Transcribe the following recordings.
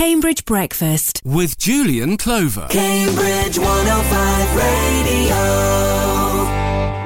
Cambridge Breakfast. with Julian Clover. Cambridge 105 Radio.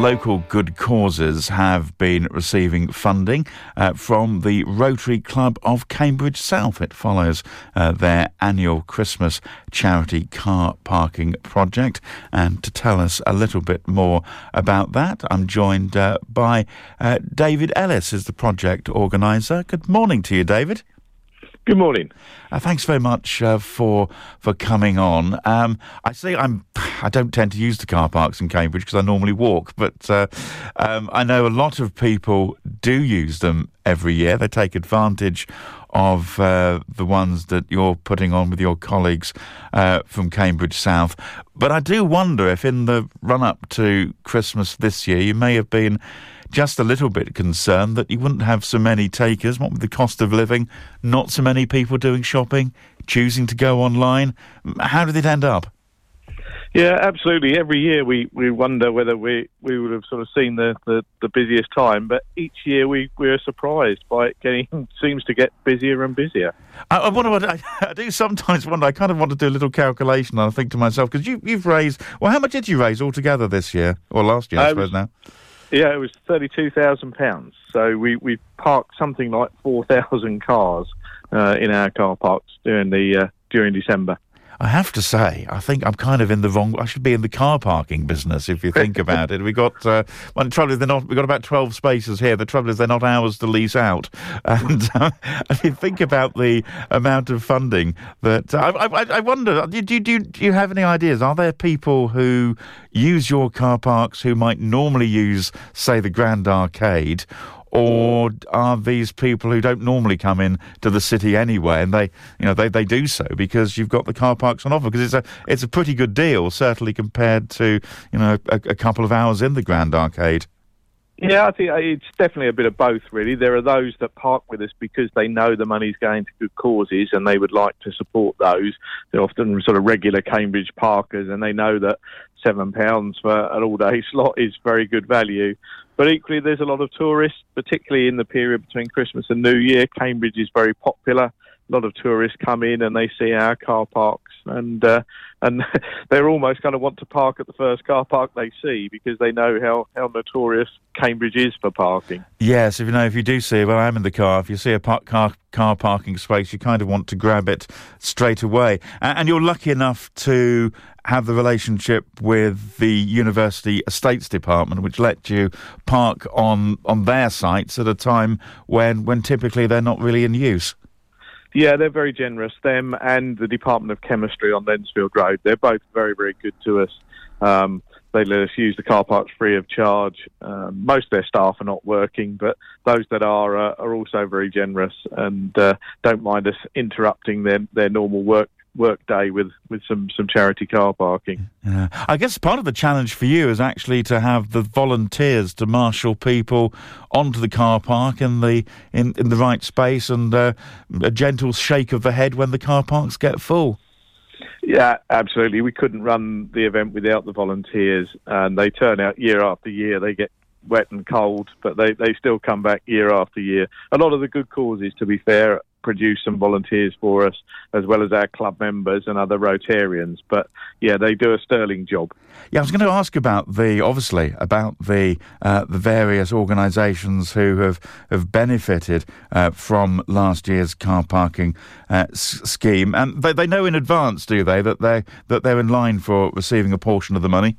local good causes have been receiving funding uh, from the Rotary Club of Cambridge South. It follows uh, their annual Christmas charity car parking project. And to tell us a little bit more about that, I'm joined uh, by uh, David Ellis, is the project organiser. Good morning to you, David. Good morning. Uh, thanks very much uh, for for coming on. Um, I see. I'm. I don't tend to use the car parks in Cambridge because I normally walk, but uh, um, I know a lot of people do use them every year. They take advantage of uh, the ones that you're putting on with your colleagues uh, from Cambridge South. But I do wonder if, in the run up to Christmas this year, you may have been just a little bit concerned that you wouldn't have so many takers. What with the cost of living, not so many people doing shopping, choosing to go online. How did it end up? Yeah, absolutely. Every year we, we wonder whether we, we would have sort of seen the, the, the busiest time, but each year we, we're surprised by it getting seems to get busier and busier. I, I wonder what I, I do sometimes wonder. I kind of want to do a little calculation. And I think to myself because you you've raised well, how much did you raise altogether this year or last year? I I suppose now. Yeah, it was thirty two thousand pounds. So we, we parked something like four thousand cars uh, in our car parks during the uh, during December. I have to say, I think I'm kind of in the wrong. I should be in the car parking business if you think about it. We got uh, well, the trouble is they're not. We got about twelve spaces here. The trouble is they're not ours to lease out. And uh, if you think about the amount of funding that uh, I, I, I wonder, do, do, do, do you have any ideas? Are there people who use your car parks who might normally use, say, the Grand Arcade? Or are these people who don't normally come in to the city anyway, and they, you know, they, they do so because you've got the car parks on offer? Because it's a it's a pretty good deal, certainly compared to you know a, a couple of hours in the Grand Arcade. Yeah, I think uh, it's definitely a bit of both, really. There are those that park with us because they know the money's going to good causes and they would like to support those. They're often sort of regular Cambridge parkers and they know that £7 for an all day slot is very good value. But equally, there's a lot of tourists, particularly in the period between Christmas and New Year. Cambridge is very popular. A lot of tourists come in and they see our car parks, and uh, and they're almost going to want to park at the first car park they see because they know how, how notorious Cambridge is for parking. Yes, if you know, if you do see, well, I'm in the car. If you see a car car parking space, you kind of want to grab it straight away. And, and you're lucky enough to have the relationship with the University Estates Department, which let you park on on their sites at a time when when typically they're not really in use. Yeah, they're very generous. Them and the Department of Chemistry on Lensfield Road. They're both very, very good to us. Um, they let us use the car parks free of charge. Um, most of their staff are not working, but those that are uh, are also very generous and uh, don't mind us interrupting their, their normal work work day with, with some, some charity car parking. Yeah. I guess part of the challenge for you is actually to have the volunteers to marshal people onto the car park in the in, in the right space and uh, a gentle shake of the head when the car parks get full. Yeah, absolutely. We couldn't run the event without the volunteers, and they turn out year after year. They get wet and cold, but they, they still come back year after year. A lot of the good causes, to be fair, produce some volunteers for us, as well as our club members and other Rotarians. But yeah, they do a sterling job. Yeah, I was going to ask about the obviously about the uh, the various organisations who have have benefited uh, from last year's car parking uh, s- scheme, and they, they know in advance, do they, that they that they're in line for receiving a portion of the money.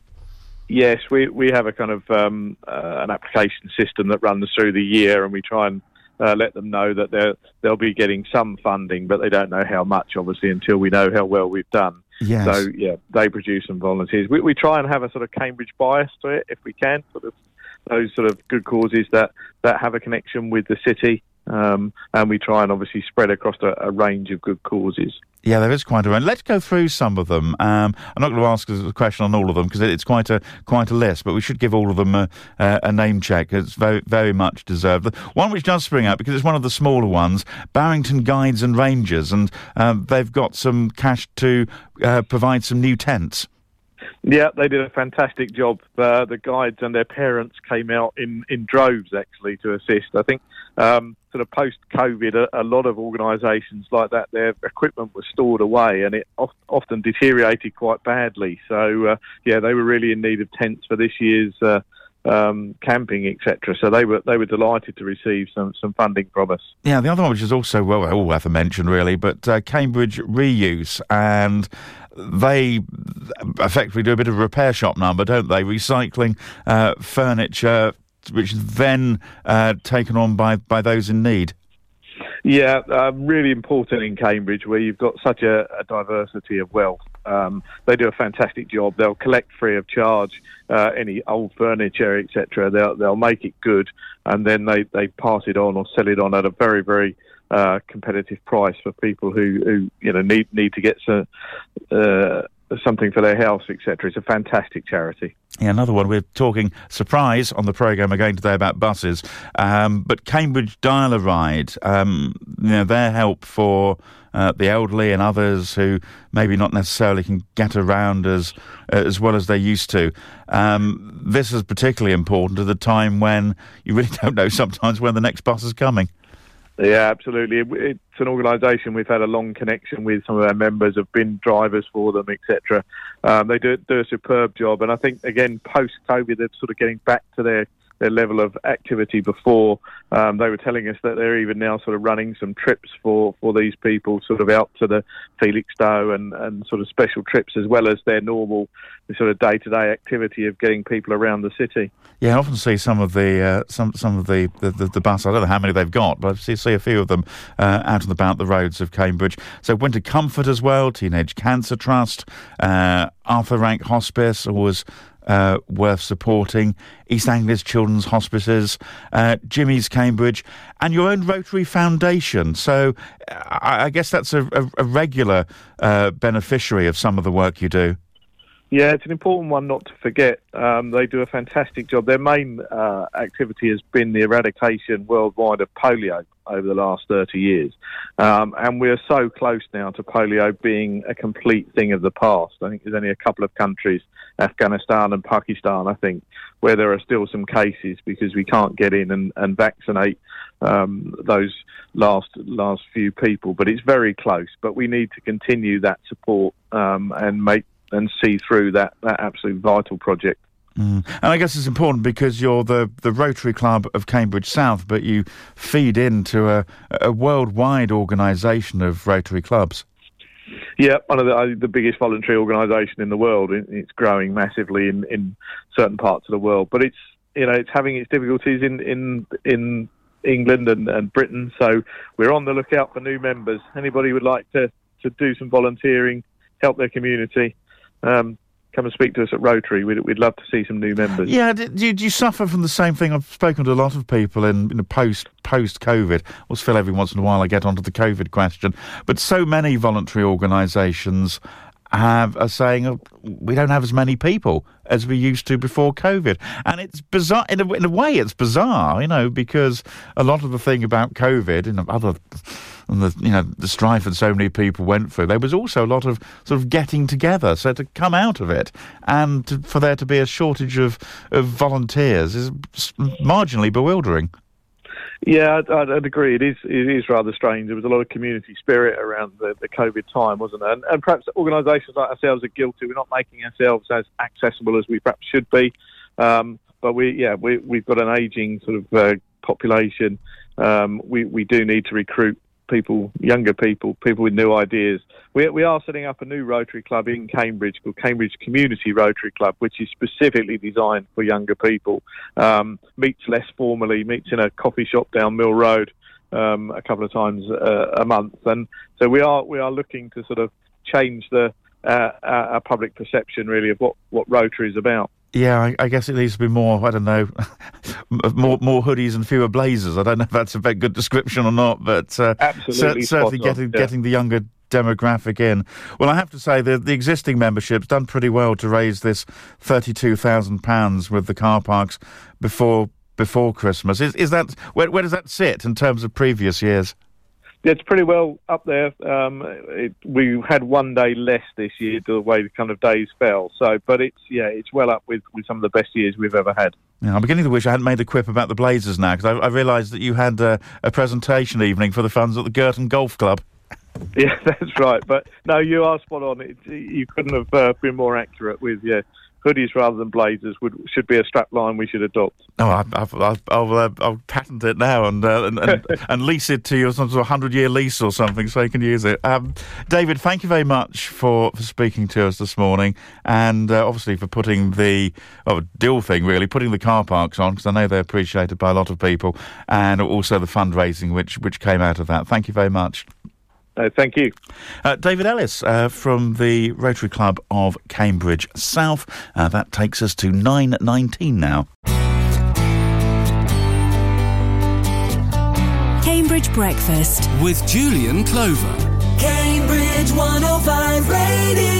Yes, we we have a kind of um, uh, an application system that runs through the year, and we try and uh, let them know that they they'll be getting some funding, but they don't know how much, obviously, until we know how well we've done. Yes. So yeah, they produce some volunteers. We we try and have a sort of Cambridge bias to it if we can, sort of those sort of good causes that that have a connection with the city. Um, and we try and obviously spread across a, a range of good causes. Yeah, there is quite a range. Let's go through some of them. Um, I'm not going to ask a question on all of them because it's quite a quite a list, but we should give all of them a, a, a name check. It's very very much deserved. One which does spring up because it's one of the smaller ones, Barrington Guides and Rangers, and um, they've got some cash to uh, provide some new tents. Yeah, they did a fantastic job. Uh, the guides and their parents came out in, in droves actually to assist. I think um, sort of post COVID, a, a, lot of organisations like that, their equipment was stored away and it of, often deteriorated quite badly. So, uh, yeah, they were really in need of tents for this year's. Uh, um, camping, etc. So they were they were delighted to receive some some funding from us. Yeah, the other one which is also well, all worth a mention, really, but uh, Cambridge Reuse and they effectively do a bit of a repair shop number, don't they? Recycling uh, furniture, which is then uh, taken on by, by those in need. Yeah, uh, really important in Cambridge, where you've got such a, a diversity of wealth. Um, they do a fantastic job. They'll collect free of charge uh, any old furniture, etc. They'll they'll make it good, and then they, they pass it on or sell it on at a very very uh, competitive price for people who, who you know need need to get some, uh, something for their health, etc. It's a fantastic charity. Yeah, another one. We're talking surprise on the program again today about buses, um, but Cambridge Dial a Ride, um, you know, their help for uh, the elderly and others who maybe not necessarily can get around as as well as they used to. Um, this is particularly important at a time when you really don't know sometimes when the next bus is coming. Yeah, absolutely. It's an organisation we've had a long connection with. Some of our members have been drivers for them, etc. Um, they do, do a superb job, and I think again post COVID, they're sort of getting back to their their level of activity before. Um, they were telling us that they're even now sort of running some trips for, for these people, sort of out to the Felixstowe and, and sort of special trips as well as their normal sort of day to day activity of getting people around the city. Yeah, I often see some of the uh, some some of the, the, the, the bus. I don't know how many they've got, but I see, see a few of them uh, out and about the roads of Cambridge. So Wintercomfort as well, Teenage Cancer Trust, uh, Arthur Rank Hospice, always uh, worth supporting, East Anglia's Children's Hospices, uh, Jimmy's Cambridge, and your own Rotary Foundation. So I, I guess that's a, a, a regular uh, beneficiary of some of the work you do. Yeah, it's an important one not to forget. Um, they do a fantastic job. Their main uh, activity has been the eradication worldwide of polio over the last 30 years. Um, and we're so close now to polio being a complete thing of the past. I think there's only a couple of countries, Afghanistan and Pakistan, I think, where there are still some cases because we can't get in and, and vaccinate um, those last last few people. But it's very close. But we need to continue that support um, and make and see through that, that absolute vital project. Mm. And I guess it's important because you're the, the Rotary Club of Cambridge South, but you feed into a, a worldwide organisation of Rotary clubs. Yeah, one of the, the biggest voluntary organisation in the world. It's growing massively in, in certain parts of the world, but it's you know it's having its difficulties in in in England and, and Britain. So we're on the lookout for new members. Anybody would like to to do some volunteering, help their community um, come and speak to us at Rotary. We'd, we'd love to see some new members. Yeah, do, do, you suffer from the same thing? I've spoken to a lot of people in, in post post COVID. Always feel every once in a while I get onto the COVID question, but so many voluntary organisations have are saying oh, we don't have as many people as we used to before COVID, and it's bizarre in a, in a way. It's bizarre, you know, because a lot of the thing about COVID and other and the you know the strife that so many people went through, there was also a lot of sort of getting together. So to come out of it and to, for there to be a shortage of of volunteers is marginally bewildering. Yeah, I'd, I'd, agree. It is it is rather strange. There was a lot of community spirit around the, the COVID time, wasn't there? And, and perhaps organisations like ourselves are guilty. We're not making ourselves as accessible as we perhaps should be. Um, but we, yeah, we, we've got an ageing sort of uh, population. Um, we we do need to recruit people, younger people, people with new ideas. We, we are setting up a new Rotary Club in Cambridge called Cambridge Community Rotary Club, which is specifically designed for younger people. Um, meets less formally, meets in a coffee shop down Mill Road um, a couple of times uh, a month, and so we are we are looking to sort of change the uh, our public perception really of what what Rotary is about. Yeah, I, I, guess it needs to be more. I don't know, more more hoodies and fewer blazers. I don't know if that's a very good description or not, but uh, Absolutely certainly getting yeah. getting the younger demographic in. Well, I have to say the the existing membership's done pretty well to raise this thirty two thousand pounds with the car parks before before Christmas. Is is that where where does that sit in terms of previous years? It's pretty well up there. Um, it, we had one day less this year, the way the kind of days fell. So, but it's yeah, it's well up with, with some of the best years we've ever had. Yeah, I'm beginning to wish I hadn't made a quip about the Blazers now because I, I realised that you had uh, a presentation evening for the funds at the Girton Golf Club. Yeah, that's right. But no, you are spot on. It, you couldn't have uh, been more accurate with yeah hoodies rather than blazers would should be a strap line we should adopt. Oh, I, I've, I've, I'll, uh, I'll patent it now and uh, and, and, and, lease it to you, some sort of hundred year lease or something, so you can use it. Um, David, thank you very much for, for speaking to us this morning, and uh, obviously for putting the oh, deal thing really, putting the car parks on because I know they're appreciated by a lot of people, and also the fundraising which which came out of that. Thank you very much. Uh, thank you. Uh, David Ellis uh, from the Rotary Club of Cambridge South. Uh, that takes us to 9.19 now. Cambridge Breakfast with Julian Clover. Cambridge 105 Radio.